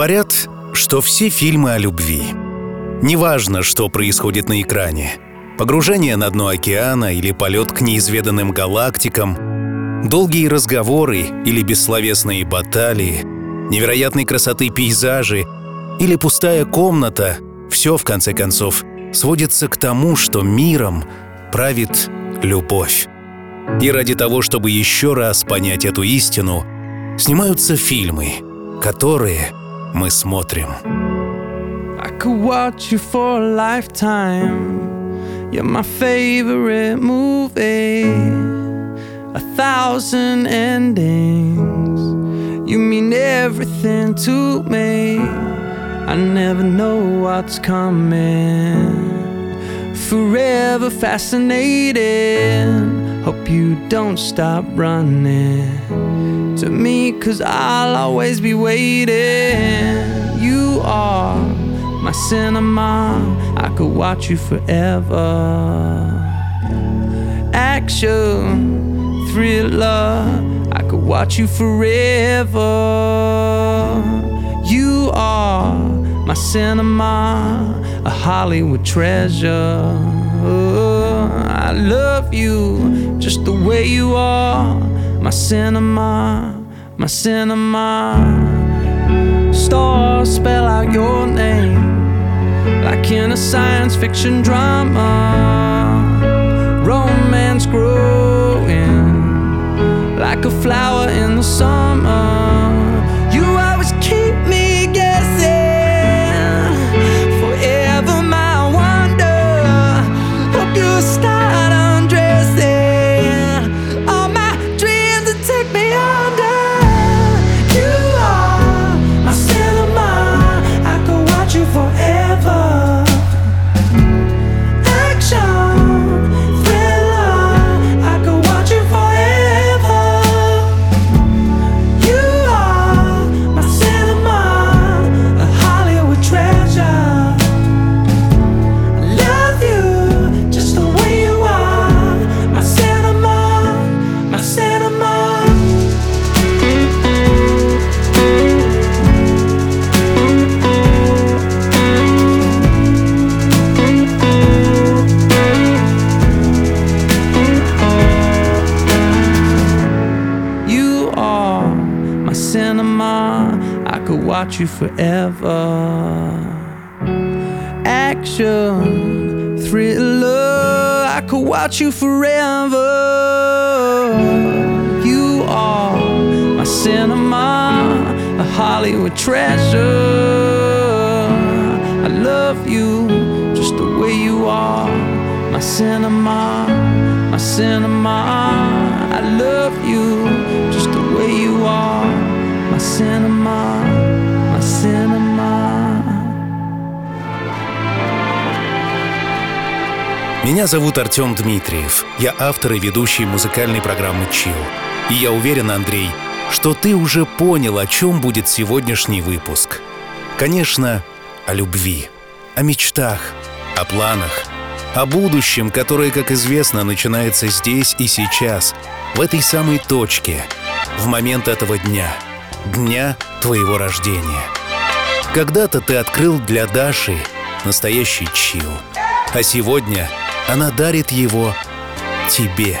Говорят, что все фильмы о любви. Неважно, что происходит на экране. Погружение на дно океана или полет к неизведанным галактикам, долгие разговоры или бессловесные баталии, невероятной красоты пейзажи или пустая комната — все, в конце концов, сводится к тому, что миром правит любовь. И ради того, чтобы еще раз понять эту истину, снимаются фильмы, которые мы смотрим. I could watch you for a lifetime. You're my favorite movie. A thousand endings. You mean everything to me. I never know what's coming. Forever fascinating. Hope you don't stop running to me, cause I'll always be waiting. You are my cinema, I could watch you forever. Action, thriller, I could watch you forever. You are my cinema, a Hollywood treasure. Love you just the way you are, my cinema, my cinema. Stars spell out your name like in a science fiction drama. Romance growing like a flower in the summer. You forever. Action, thriller. I could watch you forever. You are my cinema, a Hollywood treasure. I love you just the way you are, my cinema, my cinema. I love you just the way you are, my cinema, Меня зовут Артем Дмитриев. Я автор и ведущий музыкальной программы «Чил». И я уверен, Андрей, что ты уже понял, о чем будет сегодняшний выпуск. Конечно, о любви, о мечтах, о планах, о будущем, которое, как известно, начинается здесь и сейчас, в этой самой точке, в момент этого дня, дня твоего рождения. Когда-то ты открыл для Даши настоящий чил, а сегодня она дарит его тебе.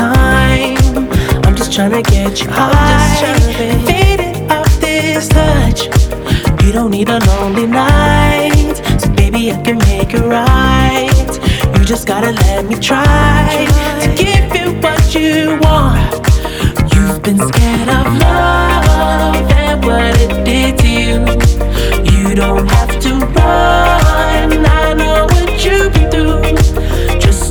time. I'm just trying to get you high. Fade it just off this touch. You don't need a lonely night, so baby I can make it right. You just gotta let me try to give you what you want. You've been scared of love and what it did to you. You don't have to run. I know what you've been through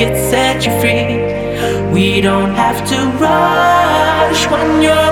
could set you free. We don't have to rush when you're.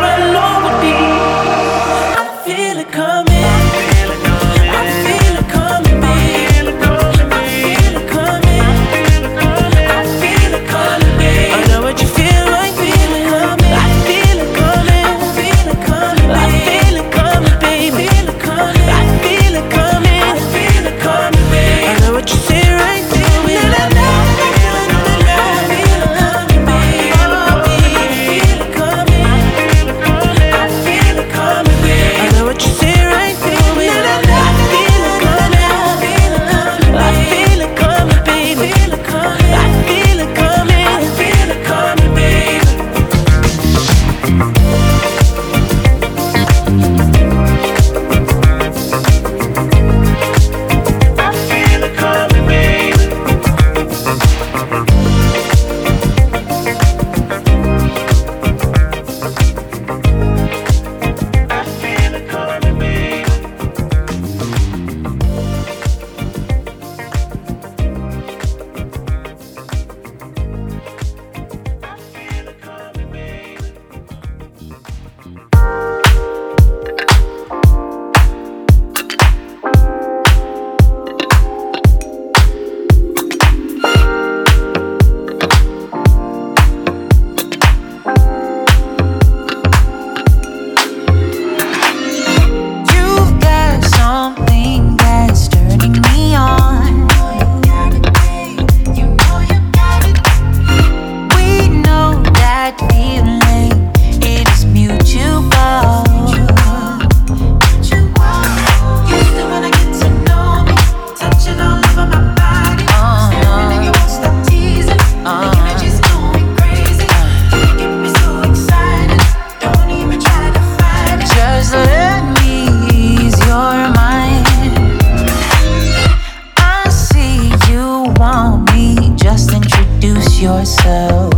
yourself.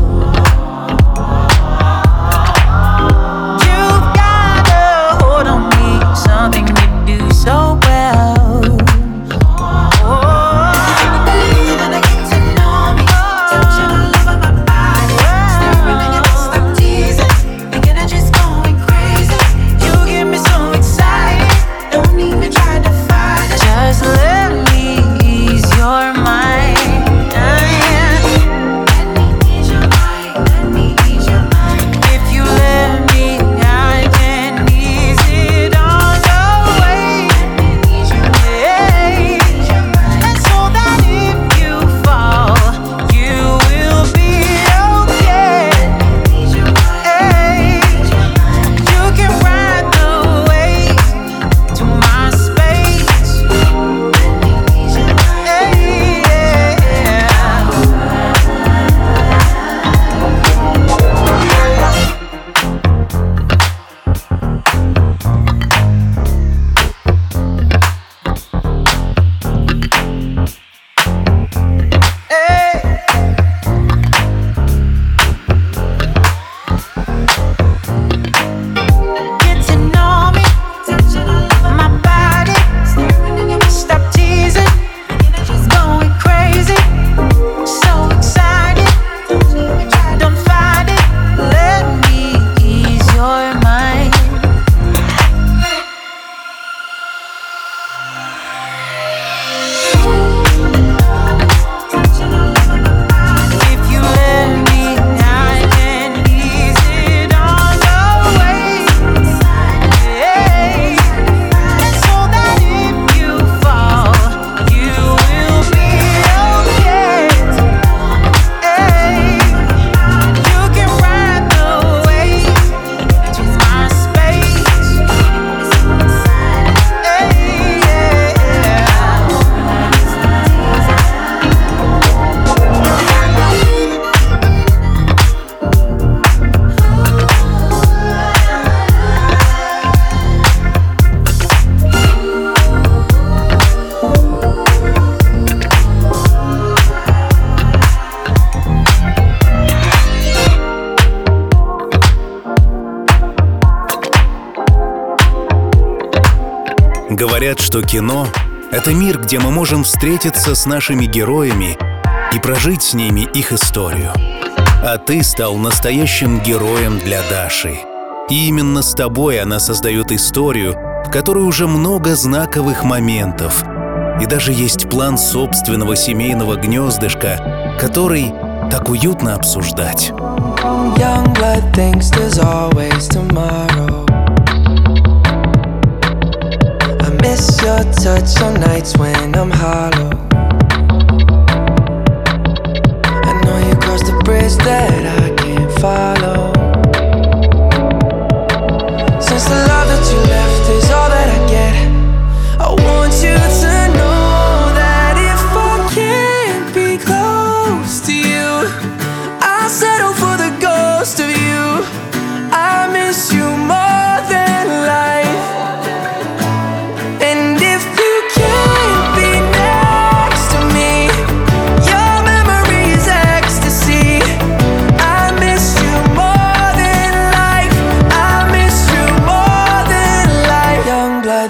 что кино — это мир, где мы можем встретиться с нашими героями и прожить с ними их историю. А ты стал настоящим героем для Даши. И именно с тобой она создает историю, в которой уже много знаковых моментов. И даже есть план собственного семейного гнездышка, который так уютно обсуждать. young blood miss your touch on nights when I'm hollow. I know you crossed the bridge that I can't follow. Since the love that you left is all that I get.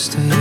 stay.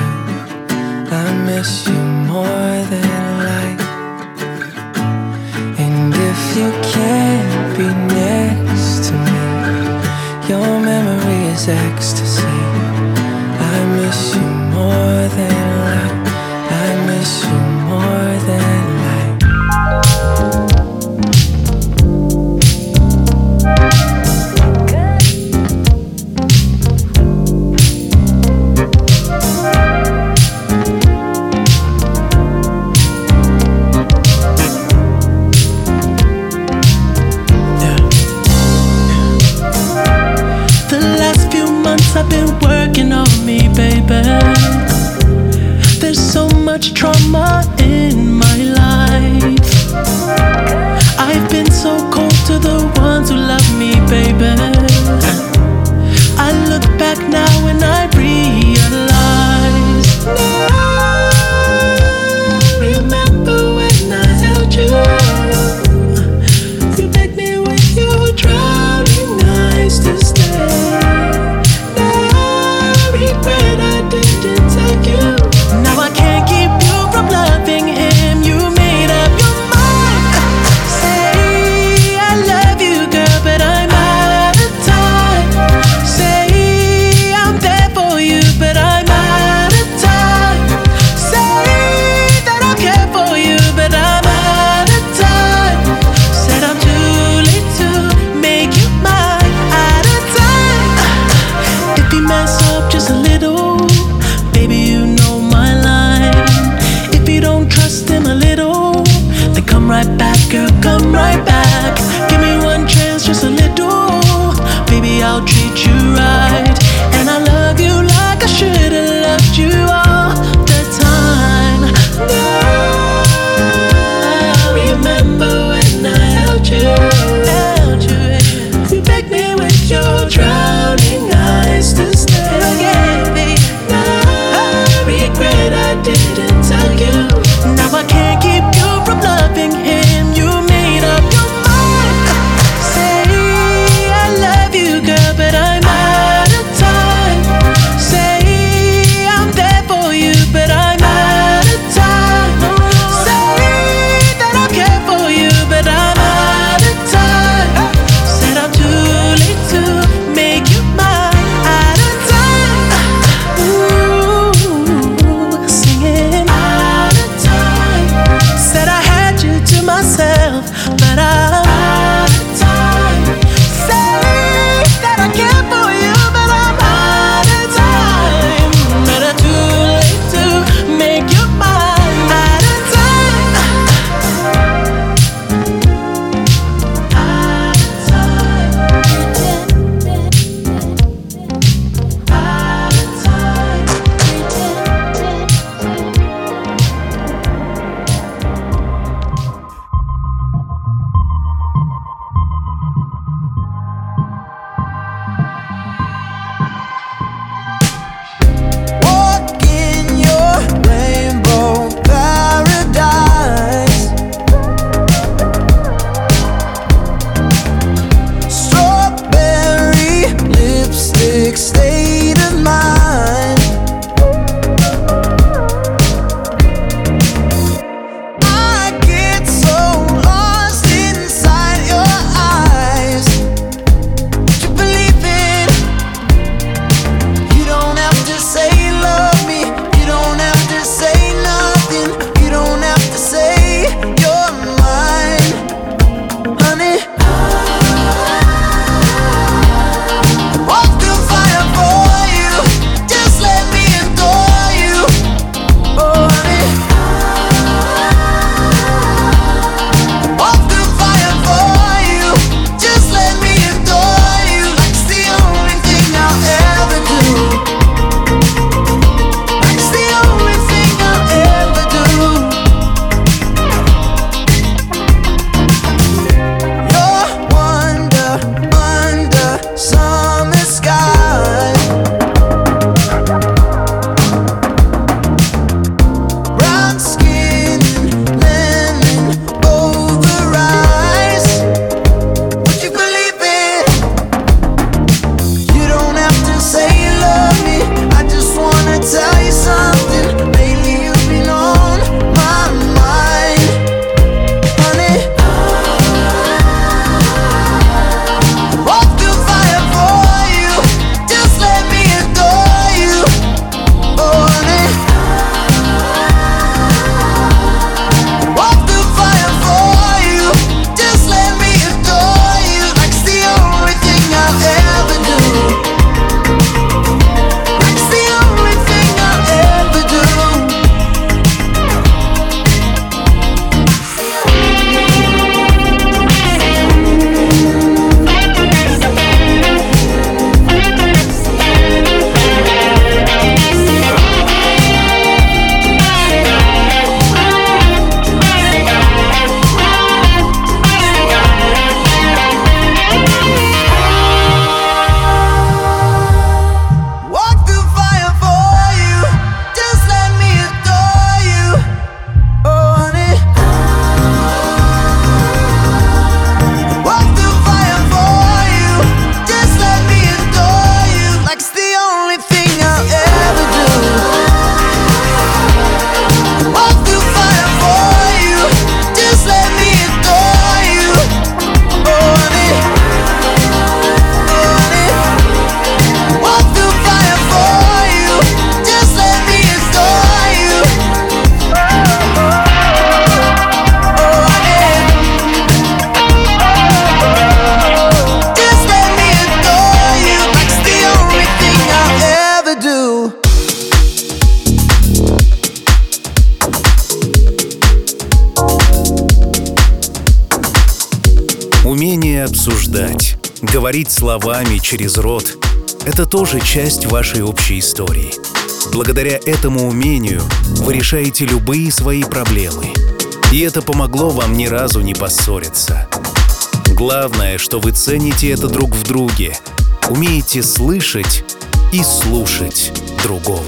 словами, через рот — это тоже часть вашей общей истории. Благодаря этому умению вы решаете любые свои проблемы. И это помогло вам ни разу не поссориться. Главное, что вы цените это друг в друге, умеете слышать и слушать другого.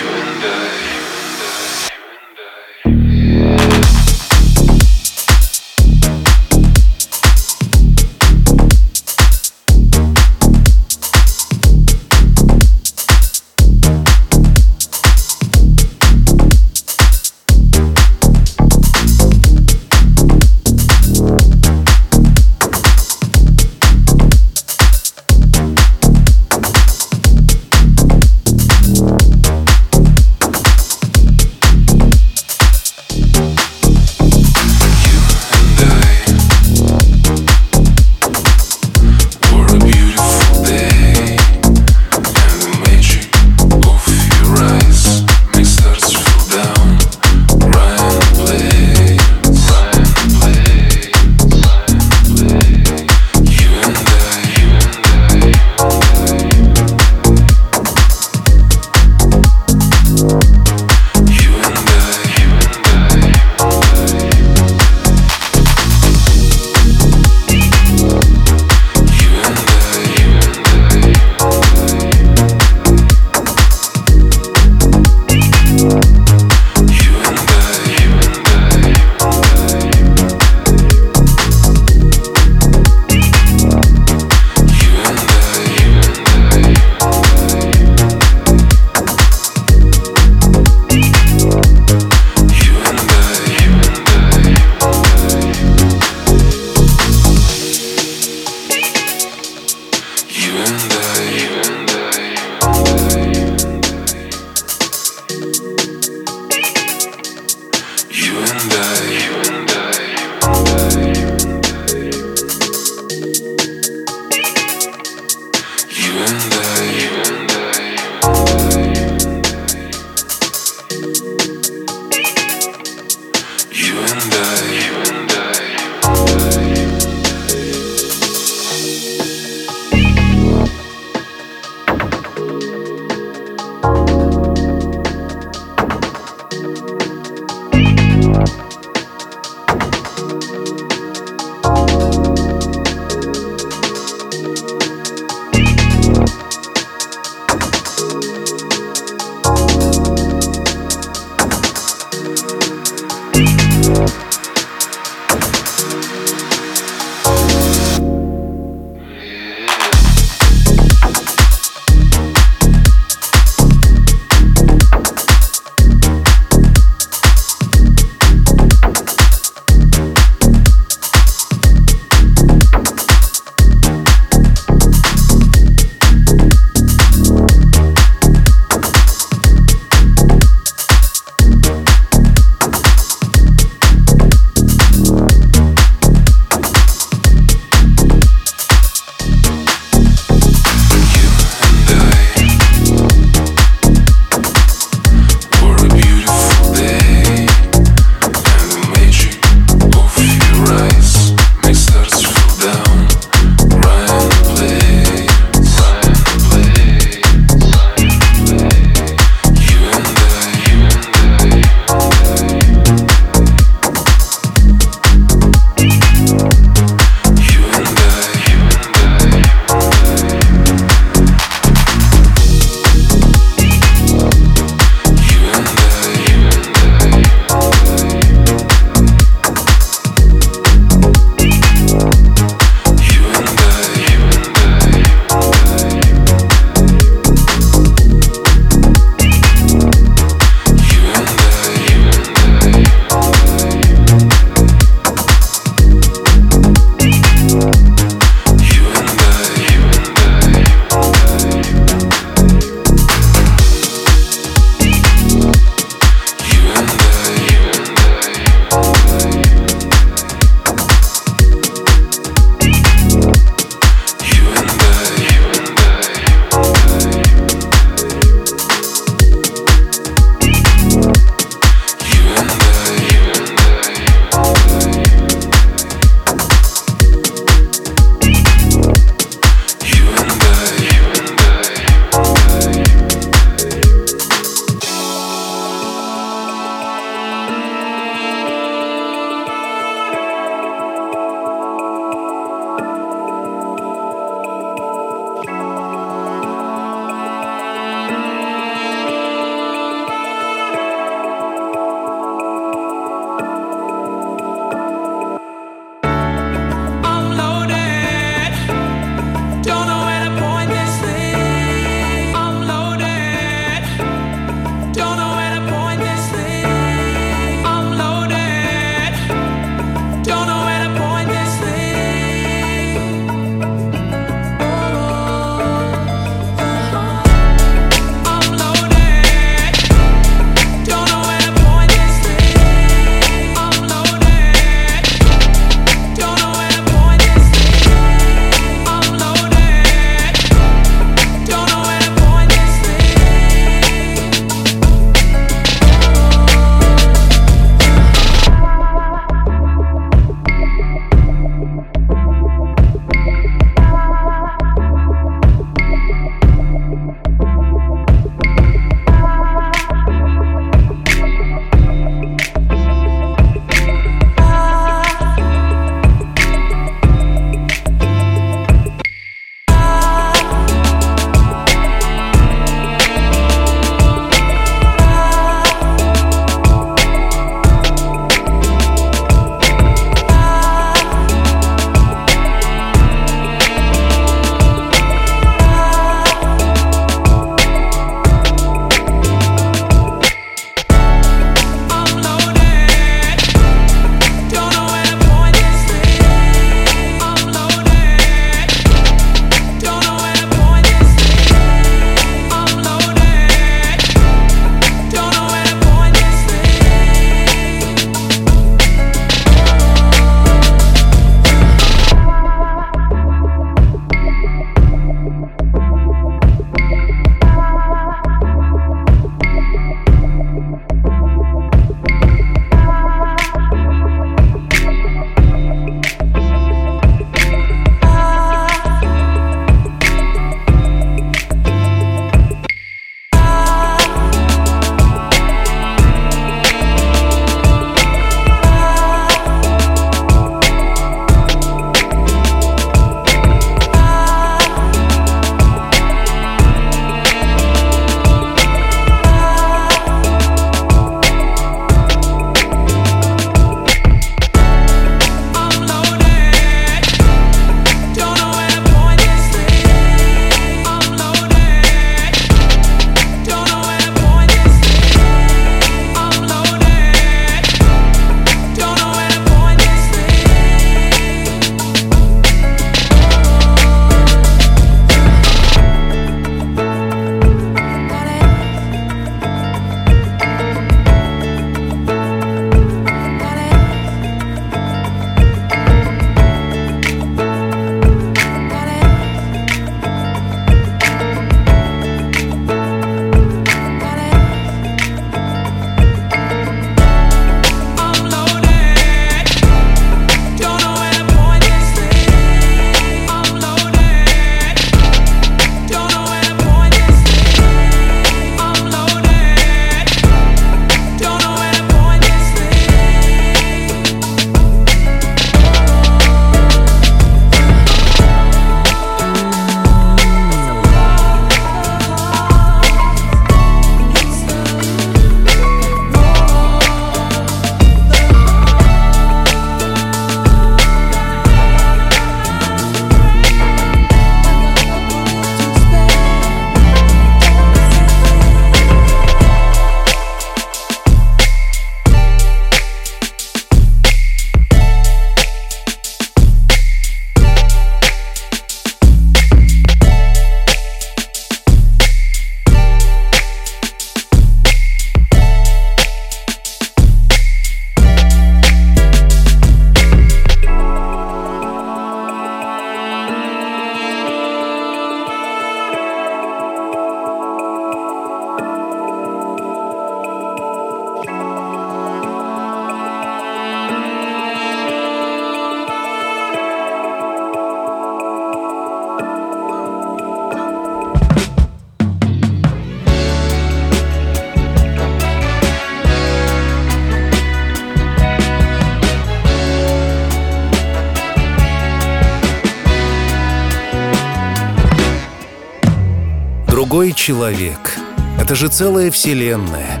человек. Это же целая вселенная.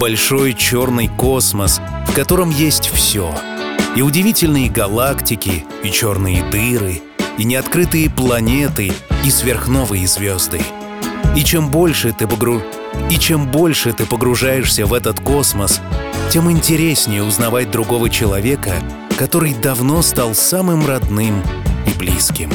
Большой черный космос, в котором есть все. И удивительные галактики, и черные дыры, и неоткрытые планеты, и сверхновые звезды. И чем больше ты погру... И чем больше ты погружаешься в этот космос, тем интереснее узнавать другого человека, который давно стал самым родным и близким.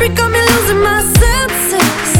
You got me losing my senses.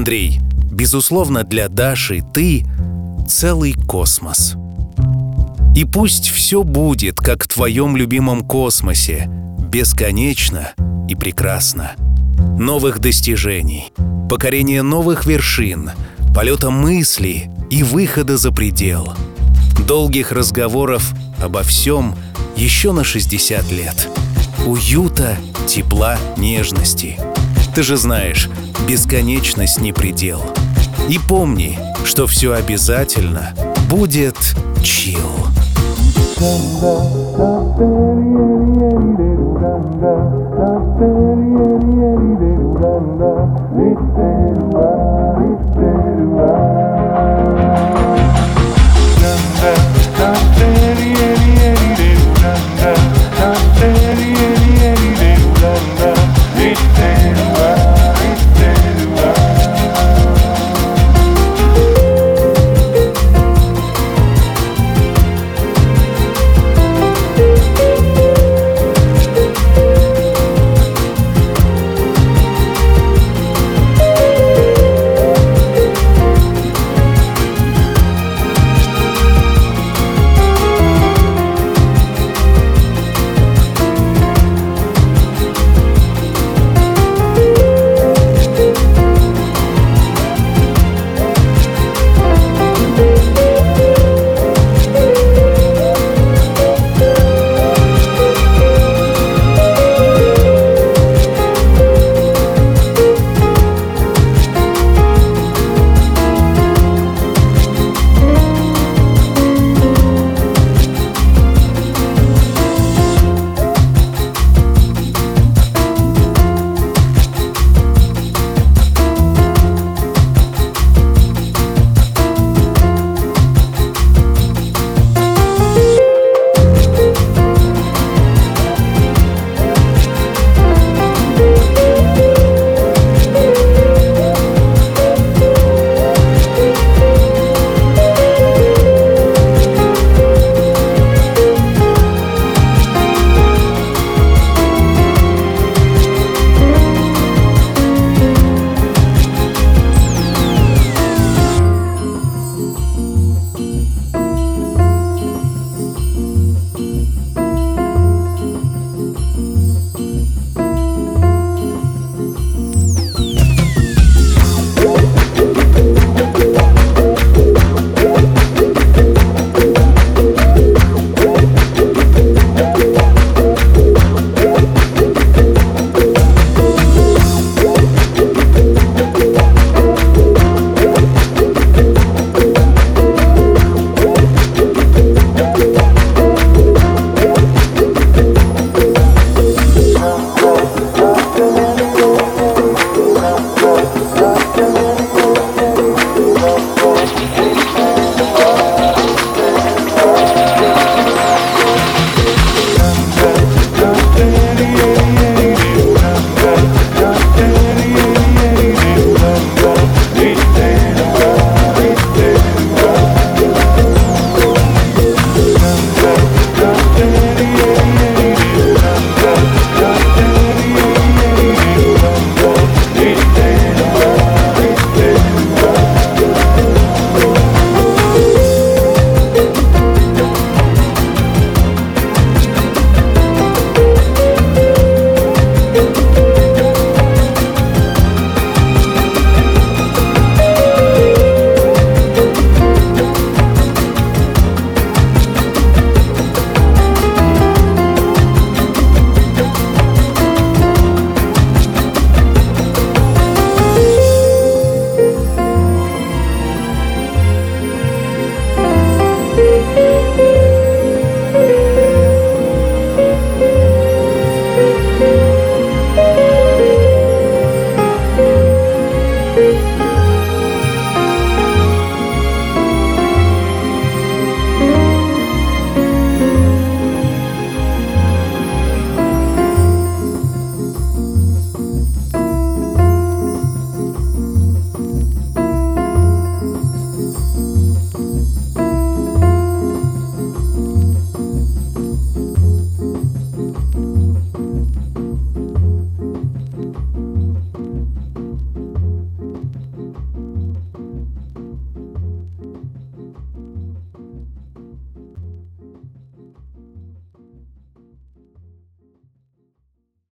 Андрей, безусловно, для Даши ты целый космос. И пусть все будет, как в твоем любимом космосе, бесконечно и прекрасно. Новых достижений, покорения новых вершин, полета мысли и выхода за предел. Долгих разговоров обо всем еще на 60 лет. Уюта, тепла, нежности. Ты же знаешь, бесконечность не предел. И помни, что все обязательно будет чил. It's